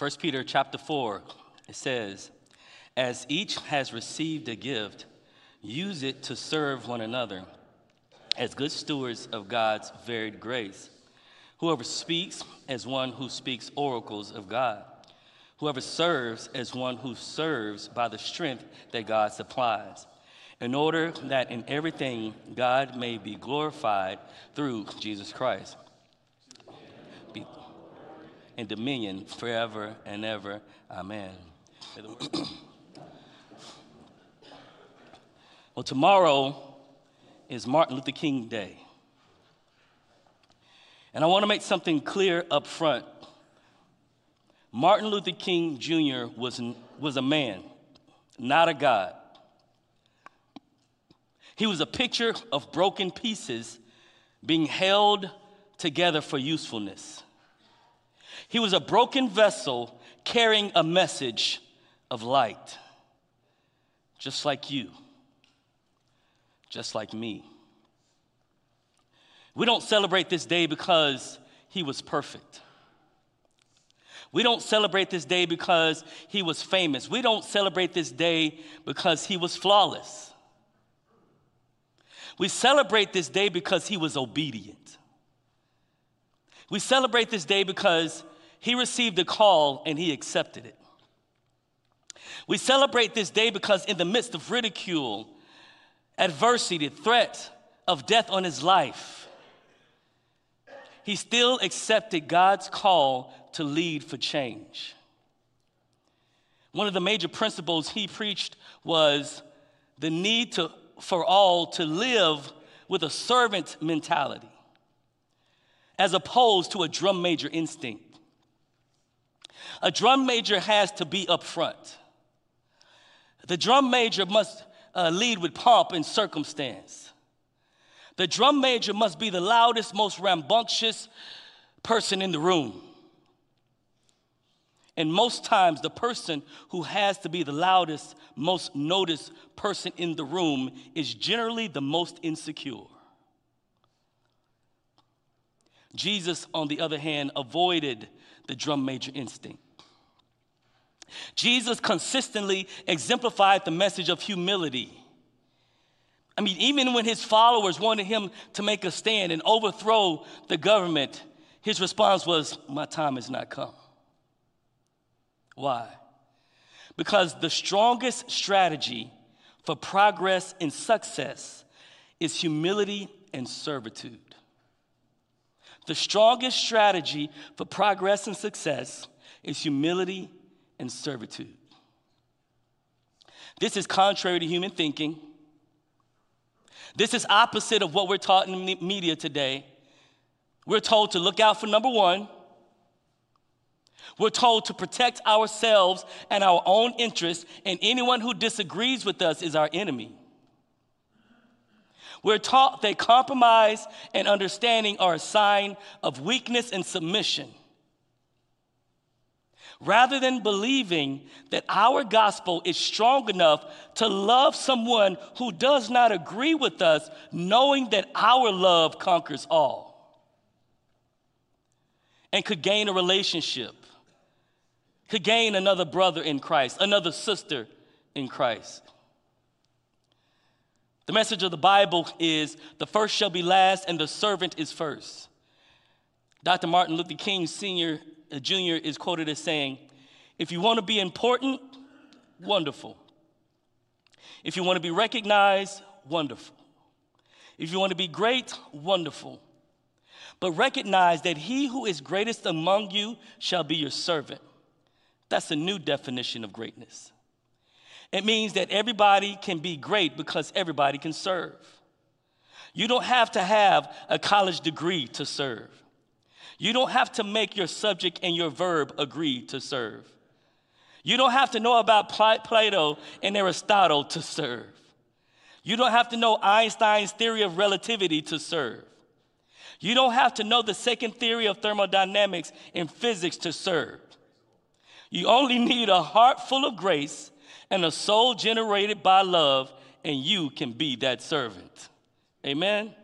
1 Peter chapter 4, it says, As each has received a gift, use it to serve one another as good stewards of God's varied grace. Whoever speaks, as one who speaks oracles of God. Whoever serves, as one who serves by the strength that God supplies, in order that in everything God may be glorified through Jesus Christ. In dominion forever and ever. Amen. well, tomorrow is Martin Luther King Day. And I want to make something clear up front. Martin Luther King Jr. was, was a man, not a God. He was a picture of broken pieces being held together for usefulness. He was a broken vessel carrying a message of light, just like you, just like me. We don't celebrate this day because he was perfect. We don't celebrate this day because he was famous. We don't celebrate this day because he was flawless. We celebrate this day because he was obedient. We celebrate this day because he received a call and he accepted it. We celebrate this day because, in the midst of ridicule, adversity, the threat of death on his life, he still accepted God's call to lead for change. One of the major principles he preached was the need to, for all to live with a servant mentality as opposed to a drum major instinct. A drum major has to be up front. The drum major must uh, lead with pomp and circumstance. The drum major must be the loudest, most rambunctious person in the room. And most times, the person who has to be the loudest, most noticed person in the room is generally the most insecure. Jesus, on the other hand, avoided the drum major instinct. Jesus consistently exemplified the message of humility. I mean, even when his followers wanted him to make a stand and overthrow the government, his response was, My time has not come. Why? Because the strongest strategy for progress and success is humility and servitude. The strongest strategy for progress and success is humility and servitude. This is contrary to human thinking. This is opposite of what we're taught in the media today. We're told to look out for number one we're told to protect ourselves and our own interests, and anyone who disagrees with us is our enemy. We're taught that compromise and understanding are a sign of weakness and submission. Rather than believing that our gospel is strong enough to love someone who does not agree with us, knowing that our love conquers all and could gain a relationship could gain another brother in Christ, another sister in Christ. The message of the Bible is the first shall be last and the servant is first. Dr. Martin Luther King Sr. Uh, Jr. is quoted as saying, If you want to be important, wonderful. If you want to be recognized, wonderful. If you want to be great, wonderful. But recognize that he who is greatest among you shall be your servant. That's a new definition of greatness. It means that everybody can be great because everybody can serve. You don't have to have a college degree to serve. You don't have to make your subject and your verb agree to serve. You don't have to know about Plato and Aristotle to serve. You don't have to know Einstein's theory of relativity to serve. You don't have to know the second theory of thermodynamics and physics to serve. You only need a heart full of grace and a soul generated by love, and you can be that servant. Amen?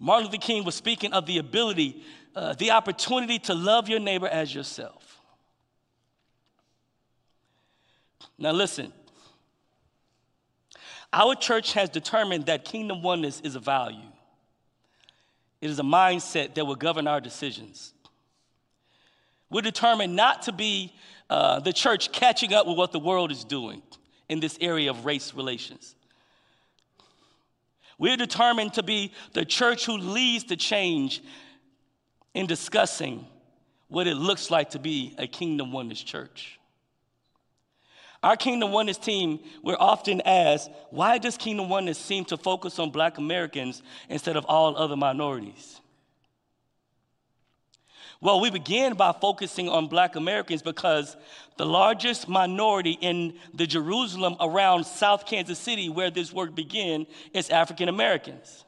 Martin Luther King was speaking of the ability uh, the opportunity to love your neighbor as yourself. Now, listen. Our church has determined that kingdom oneness is a value. It is a mindset that will govern our decisions. We're determined not to be uh, the church catching up with what the world is doing in this area of race relations. We're determined to be the church who leads the change in discussing what it looks like to be a kingdom oneness church. Our Kingdom Oneness team, we're often asked, why does Kingdom Oneness seem to focus on black Americans instead of all other minorities? Well, we begin by focusing on black Americans because the largest minority in the Jerusalem around South Kansas City, where this work began, is African Americans.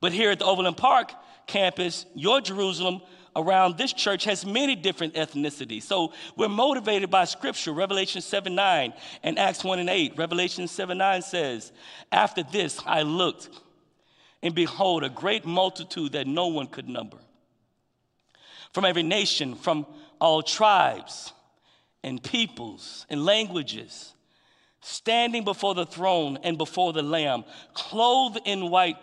But here at the Overland Park campus, your Jerusalem around this church has many different ethnicities. So we're motivated by scripture, Revelation 7 9 and Acts 1 and 8. Revelation 7 9 says, After this I looked, and behold, a great multitude that no one could number from every nation, from all tribes and peoples and languages, standing before the throne and before the Lamb, clothed in white,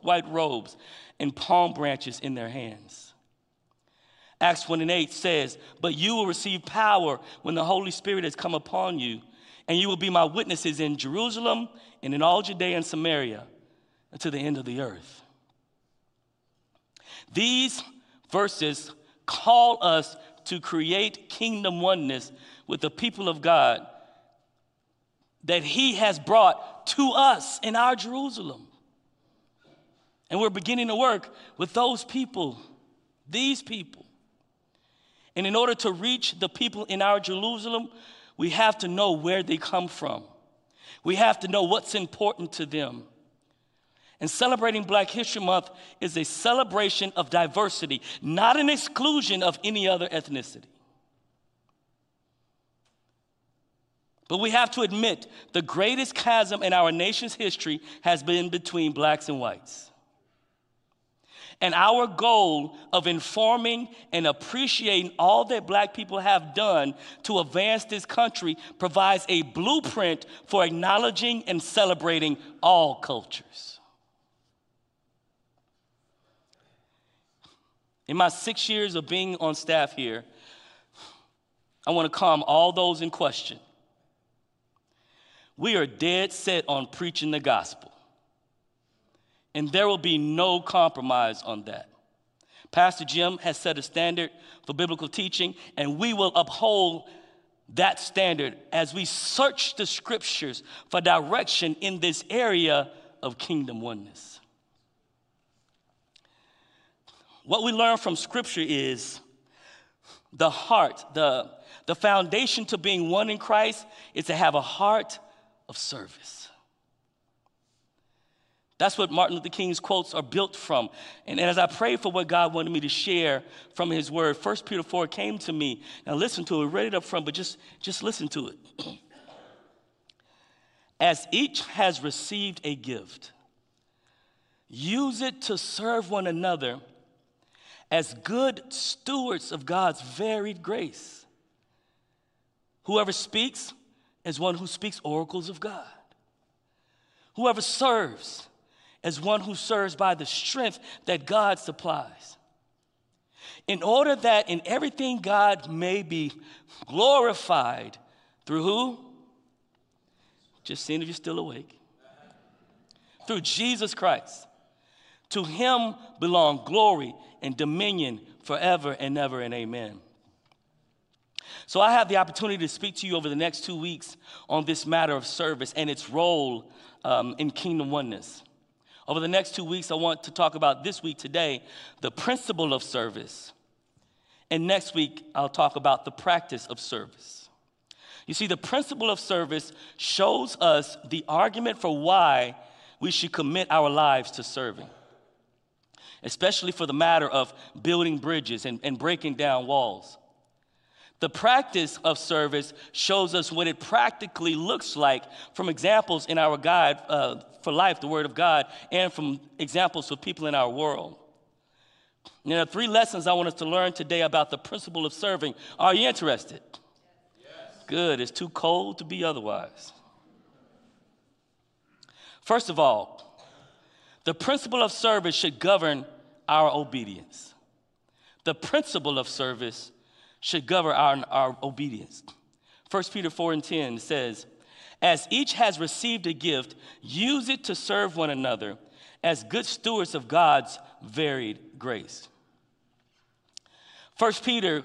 white robes and palm branches in their hands. Acts 1 and 8 says, But you will receive power when the Holy Spirit has come upon you, and you will be my witnesses in Jerusalem and in all Judea and Samaria and to the end of the earth. These verses call us to create kingdom oneness with the people of God that He has brought to us in our Jerusalem. And we're beginning to work with those people, these people. And in order to reach the people in our Jerusalem, we have to know where they come from. We have to know what's important to them. And celebrating Black History Month is a celebration of diversity, not an exclusion of any other ethnicity. But we have to admit the greatest chasm in our nation's history has been between blacks and whites. And our goal of informing and appreciating all that black people have done to advance this country provides a blueprint for acknowledging and celebrating all cultures. In my six years of being on staff here, I want to calm all those in question. We are dead set on preaching the gospel, and there will be no compromise on that. Pastor Jim has set a standard for biblical teaching, and we will uphold that standard as we search the scriptures for direction in this area of kingdom oneness. What we learn from Scripture is the heart, the, the foundation to being one in Christ is to have a heart of service. That's what Martin Luther King's quotes are built from. And, and as I prayed for what God wanted me to share from his word, 1 Peter 4 came to me. Now listen to it, read it up front, but just, just listen to it. as each has received a gift, use it to serve one another as good stewards of God's varied grace. Whoever speaks is one who speaks oracles of God. Whoever serves is one who serves by the strength that God supplies. In order that in everything God may be glorified through who? Just seeing if you're still awake. Through Jesus Christ. To him belong glory and dominion forever and ever and amen. So I have the opportunity to speak to you over the next two weeks on this matter of service and its role um, in kingdom oneness. Over the next two weeks, I want to talk about this week today the principle of service. And next week, I'll talk about the practice of service. You see, the principle of service shows us the argument for why we should commit our lives to serving especially for the matter of building bridges and, and breaking down walls. The practice of service shows us what it practically looks like from examples in our guide uh, for life, the Word of God, and from examples of people in our world. There are three lessons I want us to learn today about the principle of serving. Are you interested? Yes. Good. It's too cold to be otherwise. First of all, the principle of service should govern our obedience. The principle of service should govern our, our obedience. 1 Peter 4 and 10 says, As each has received a gift, use it to serve one another as good stewards of God's varied grace. 1 Peter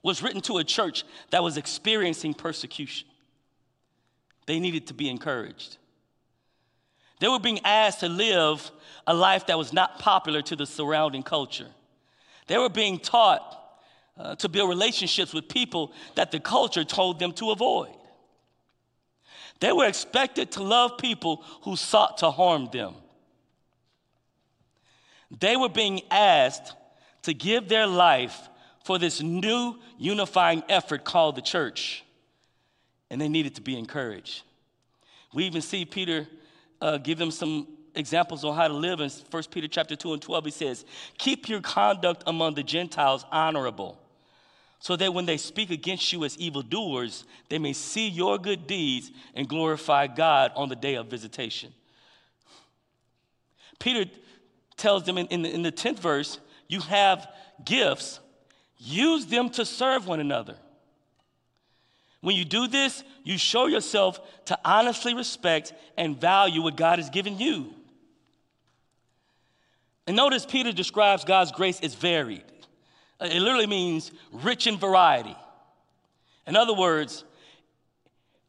was written to a church that was experiencing persecution. They needed to be encouraged. They were being asked to live a life that was not popular to the surrounding culture. They were being taught uh, to build relationships with people that the culture told them to avoid. They were expected to love people who sought to harm them. They were being asked to give their life for this new unifying effort called the church, and they needed to be encouraged. We even see Peter uh, give them some examples on how to live in 1 Peter chapter 2 and 12. He says, Keep your conduct among the Gentiles honorable, so that when they speak against you as evildoers, they may see your good deeds and glorify God on the day of visitation. Peter tells them in, in, in the 10th verse, you have gifts, use them to serve one another. When you do this, you show yourself to honestly respect and value what God has given you. And notice Peter describes God's grace as varied. Uh, it literally means rich in variety. In other words,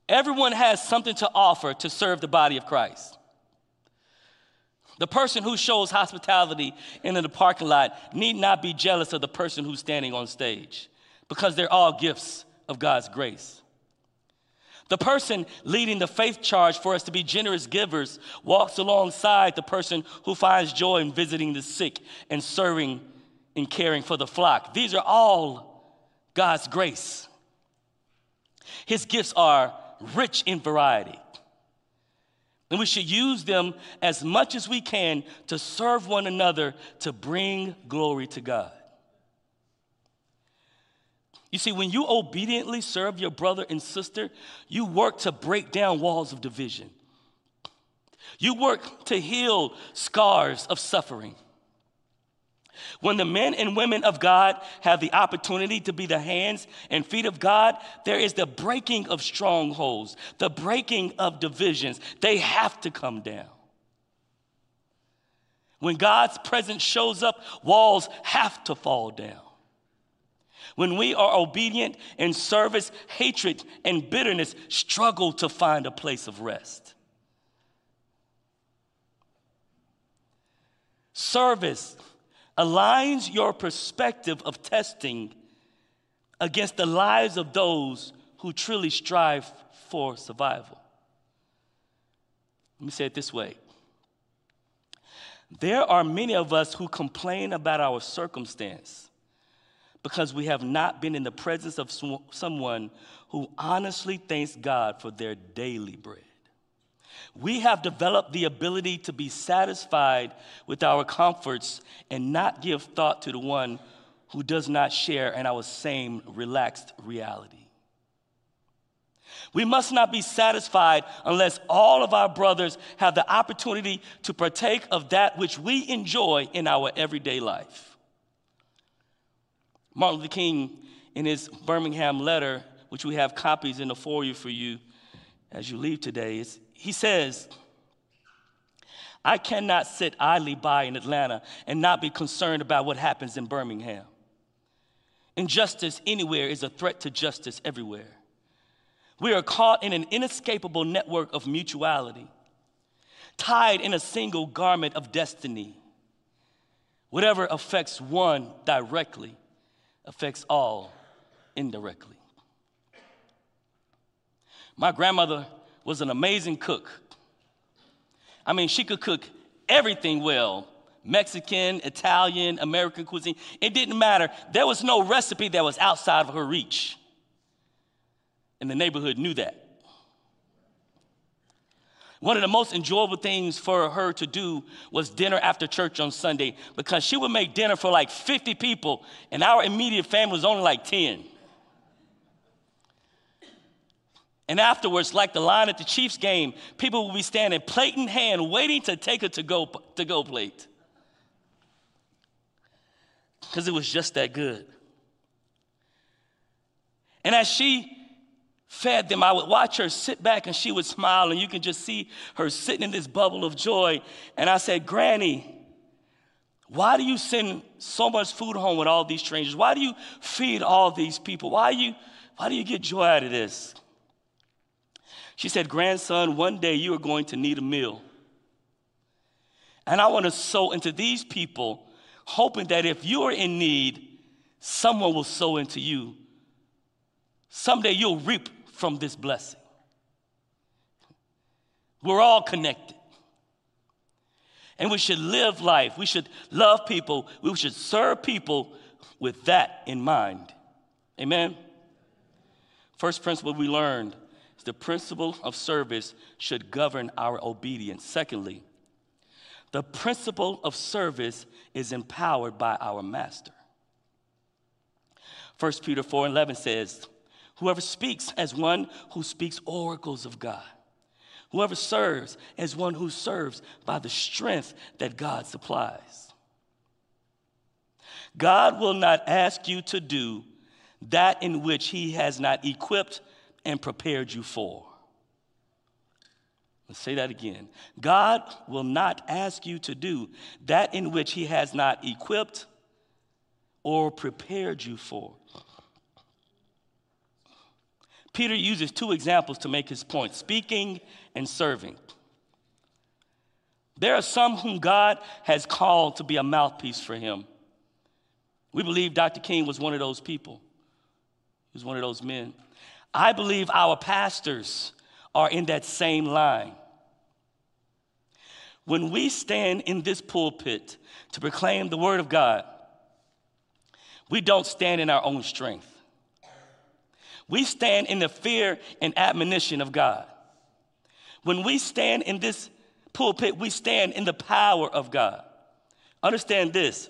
everyone has something to offer to serve the body of Christ. The person who shows hospitality in the parking lot need not be jealous of the person who's standing on stage because they're all gifts of God's grace. The person leading the faith charge for us to be generous givers walks alongside the person who finds joy in visiting the sick and serving and caring for the flock. These are all God's grace. His gifts are rich in variety. And we should use them as much as we can to serve one another to bring glory to God. You see, when you obediently serve your brother and sister, you work to break down walls of division. You work to heal scars of suffering. When the men and women of God have the opportunity to be the hands and feet of God, there is the breaking of strongholds, the breaking of divisions. They have to come down. When God's presence shows up, walls have to fall down. When we are obedient in service, hatred and bitterness struggle to find a place of rest. Service aligns your perspective of testing against the lives of those who truly strive for survival. Let me say it this way there are many of us who complain about our circumstance because we have not been in the presence of someone who honestly thanks God for their daily bread. We have developed the ability to be satisfied with our comforts and not give thought to the one who does not share in our same relaxed reality. We must not be satisfied unless all of our brothers have the opportunity to partake of that which we enjoy in our everyday life. Martin Luther King, in his Birmingham letter, which we have copies in the foyer for you as you leave today, is he says, I cannot sit idly by in Atlanta and not be concerned about what happens in Birmingham. Injustice anywhere is a threat to justice everywhere. We are caught in an inescapable network of mutuality, tied in a single garment of destiny. Whatever affects one directly affects all indirectly. My grandmother was an amazing cook. I mean, she could cook everything well Mexican, Italian, American cuisine. It didn't matter. There was no recipe that was outside of her reach. And the neighborhood knew that. One of the most enjoyable things for her to do was dinner after church on Sunday because she would make dinner for like 50 people, and our immediate family was only like 10. And afterwards, like the line at the Chiefs game, people would be standing plate in hand, waiting to take a to go, to go plate. Because it was just that good. And as she fed them, I would watch her sit back and she would smile, and you can just see her sitting in this bubble of joy. And I said, Granny, why do you send so much food home with all these strangers? Why do you feed all these people? Why you, why do you get joy out of this? She said, Grandson, one day you are going to need a meal. And I want to sow into these people, hoping that if you are in need, someone will sow into you. Someday you'll reap from this blessing. We're all connected. And we should live life. We should love people. We should serve people with that in mind. Amen. First principle we learned is the principle of service should govern our obedience. Secondly, the principle of service is empowered by our master. 1 Peter 4 and 11 says, Whoever speaks as one who speaks oracles of God, whoever serves as one who serves by the strength that God supplies. God will not ask you to do that in which He has not equipped and prepared you for. Let's say that again. God will not ask you to do that in which He has not equipped or prepared you for. Peter uses two examples to make his point speaking and serving. There are some whom God has called to be a mouthpiece for Him. We believe Dr. King was one of those people, he was one of those men. I believe our pastors are in that same line. When we stand in this pulpit to proclaim the Word of God, we don't stand in our own strength. We stand in the fear and admonition of God. When we stand in this pulpit, we stand in the power of God. Understand this.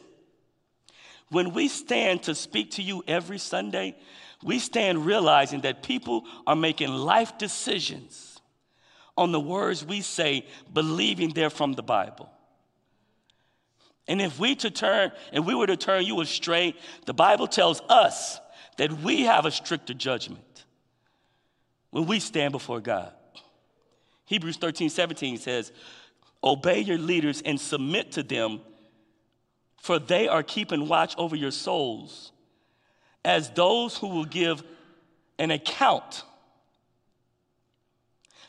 When we stand to speak to you every Sunday, we stand realizing that people are making life decisions on the words we say, believing they're from the Bible. And if we to turn, and we were to turn you astray, the Bible tells us that we have a stricter judgment when we stand before God. Hebrews 13, 17 says, Obey your leaders and submit to them, for they are keeping watch over your souls as those who will give an account.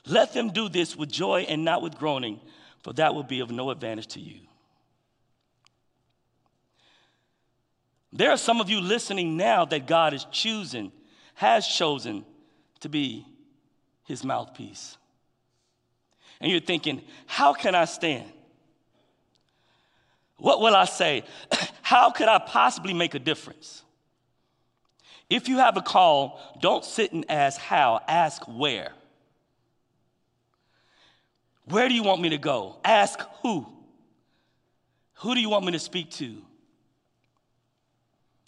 Let them do this with joy and not with groaning, for that will be of no advantage to you. There are some of you listening now that God is choosing, has chosen to be his mouthpiece. And you're thinking, how can I stand? What will I say? How could I possibly make a difference? If you have a call, don't sit and ask how, ask where. Where do you want me to go? Ask who. Who do you want me to speak to?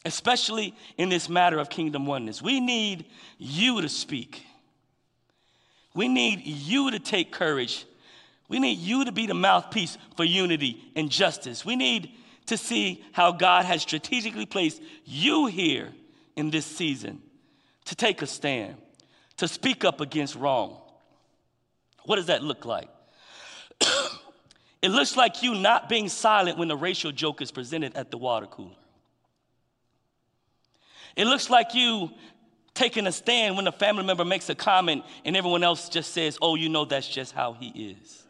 Especially in this matter of kingdom oneness. We need you to speak. We need you to take courage. We need you to be the mouthpiece for unity and justice. We need to see how God has strategically placed you here in this season to take a stand, to speak up against wrong. What does that look like? it looks like you not being silent when the racial joke is presented at the water cooler. It looks like you taking a stand when a family member makes a comment and everyone else just says, oh, you know, that's just how he is.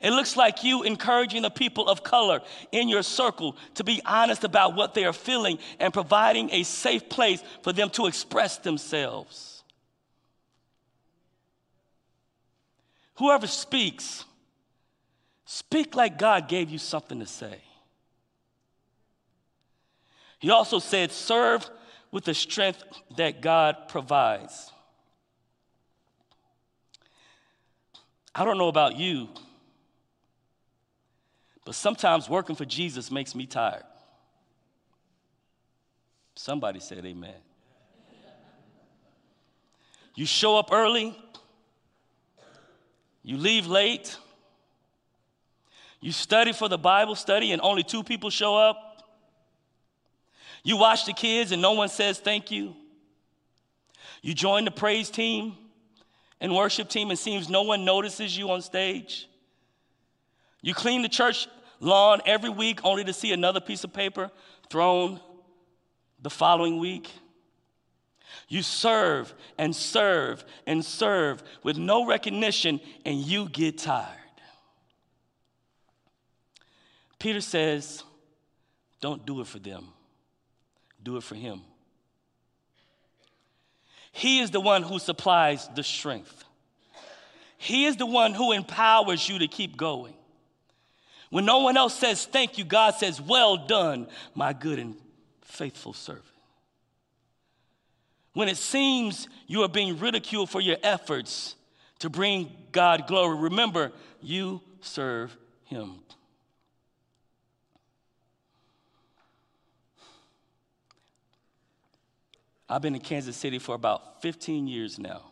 It looks like you encouraging the people of color in your circle to be honest about what they are feeling and providing a safe place for them to express themselves. Whoever speaks, speak like God gave you something to say. He also said, serve with the strength that God provides. I don't know about you, but sometimes working for Jesus makes me tired. Somebody said amen. You show up early, you leave late, you study for the Bible study and only two people show up. You watch the kids and no one says thank you. You join the praise team and worship team and seems no one notices you on stage. You clean the church lawn every week only to see another piece of paper thrown the following week. You serve and serve and serve with no recognition, and you get tired. Peter says, Don't do it for them, do it for Him. He is the one who supplies the strength. He is the one who empowers you to keep going. When no one else says thank you, God says, Well done, my good and faithful servant. When it seems you are being ridiculed for your efforts to bring God glory, remember you serve Him. I've been in Kansas City for about 15 years now.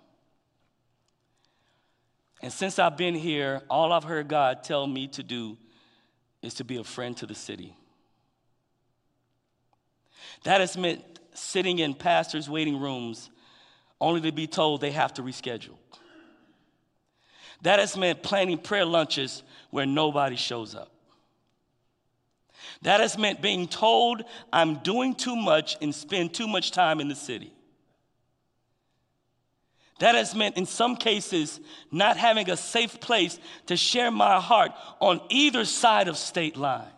And since I've been here, all I've heard God tell me to do is to be a friend to the city. That has meant sitting in pastors' waiting rooms only to be told they have to reschedule. That has meant planning prayer lunches where nobody shows up. That has meant being told I'm doing too much and spend too much time in the city. That has meant, in some cases, not having a safe place to share my heart on either side of state line.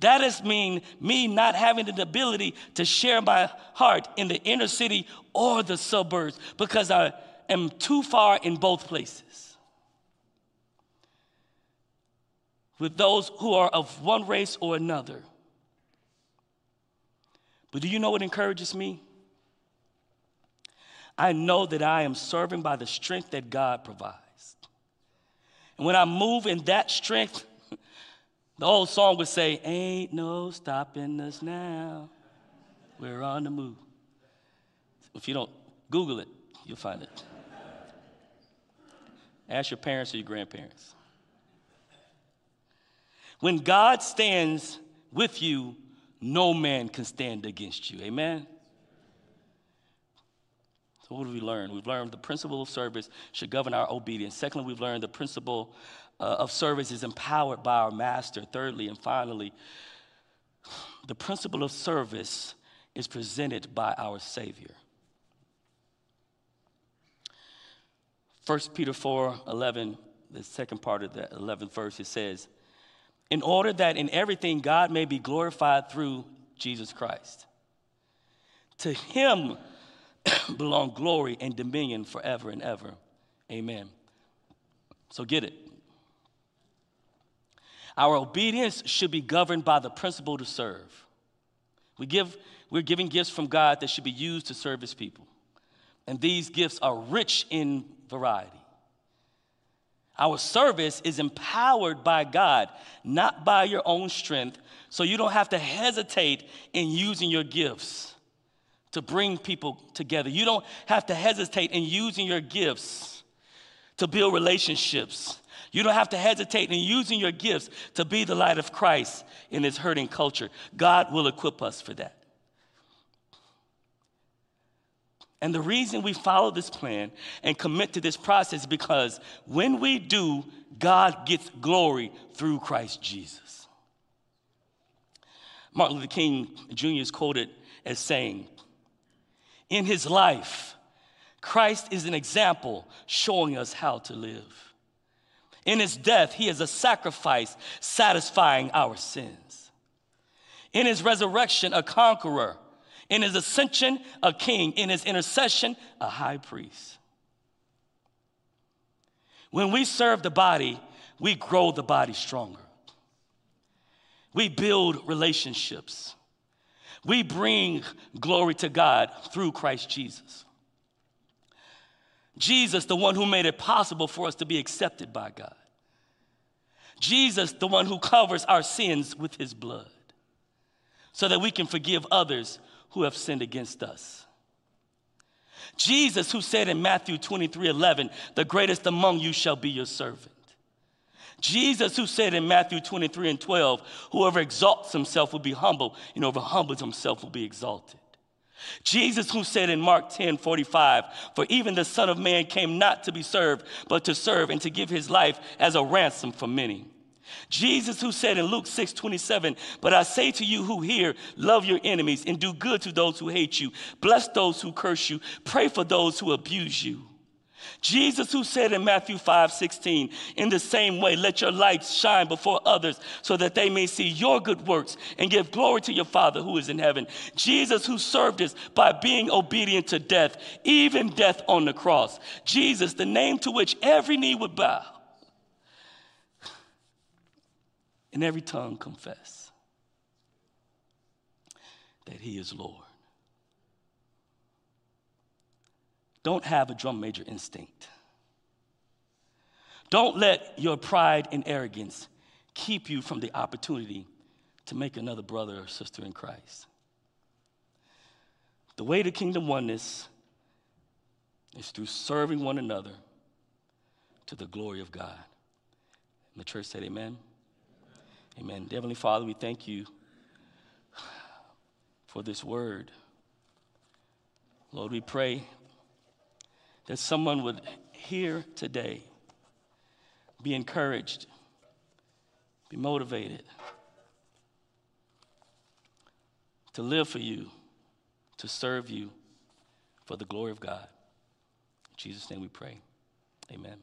That has mean me not having the ability to share my heart in the inner city or the suburbs because I am too far in both places. With those who are of one race or another. But do you know what encourages me? I know that I am serving by the strength that God provides. And when I move in that strength, the old song would say, Ain't no stopping us now. We're on the move. If you don't Google it, you'll find it. Ask your parents or your grandparents. When God stands with you, no man can stand against you. Amen? So, what have we learned? We've learned the principle of service should govern our obedience. Secondly, we've learned the principle uh, of service is empowered by our master. Thirdly, and finally, the principle of service is presented by our Savior. 1 Peter 4 11, the second part of the 11th verse, it says, In order that in everything God may be glorified through Jesus Christ. To him belong glory and dominion forever and ever. Amen. So get it. Our obedience should be governed by the principle to serve. We give, we're giving gifts from God that should be used to serve His people. And these gifts are rich in variety. Our service is empowered by God, not by your own strength, so you don't have to hesitate in using your gifts to bring people together. You don't have to hesitate in using your gifts to build relationships you don't have to hesitate in using your gifts to be the light of Christ in this hurting culture. God will equip us for that. And the reason we follow this plan and commit to this process is because when we do, God gets glory through Christ Jesus. Martin Luther King Jr. is quoted as saying, In his life, Christ is an example showing us how to live. In his death, he is a sacrifice satisfying our sins. In his resurrection, a conqueror. In his ascension, a king. In his intercession, a high priest. When we serve the body, we grow the body stronger. We build relationships. We bring glory to God through Christ Jesus. Jesus, the one who made it possible for us to be accepted by God. Jesus, the one who covers our sins with his blood so that we can forgive others who have sinned against us. Jesus, who said in Matthew 23 11, the greatest among you shall be your servant. Jesus, who said in Matthew 23 and 12, whoever exalts himself will be humble, and whoever humbles himself will be exalted. Jesus, who said in Mark 10 45, For even the Son of Man came not to be served, but to serve and to give his life as a ransom for many. Jesus, who said in Luke 6 27, But I say to you who hear, love your enemies and do good to those who hate you, bless those who curse you, pray for those who abuse you. Jesus, who said in Matthew 5 16, in the same way, let your light shine before others so that they may see your good works and give glory to your Father who is in heaven. Jesus, who served us by being obedient to death, even death on the cross. Jesus, the name to which every knee would bow and every tongue confess that he is Lord. Don't have a drum major instinct. Don't let your pride and arrogance keep you from the opportunity to make another brother or sister in Christ. The way to kingdom oneness is through serving one another to the glory of God. And the church said, Amen. Amen. Heavenly Father, we thank you for this word. Lord, we pray that someone would hear today, be encouraged, be motivated to live for you, to serve you for the glory of God. In Jesus' name we pray. Amen.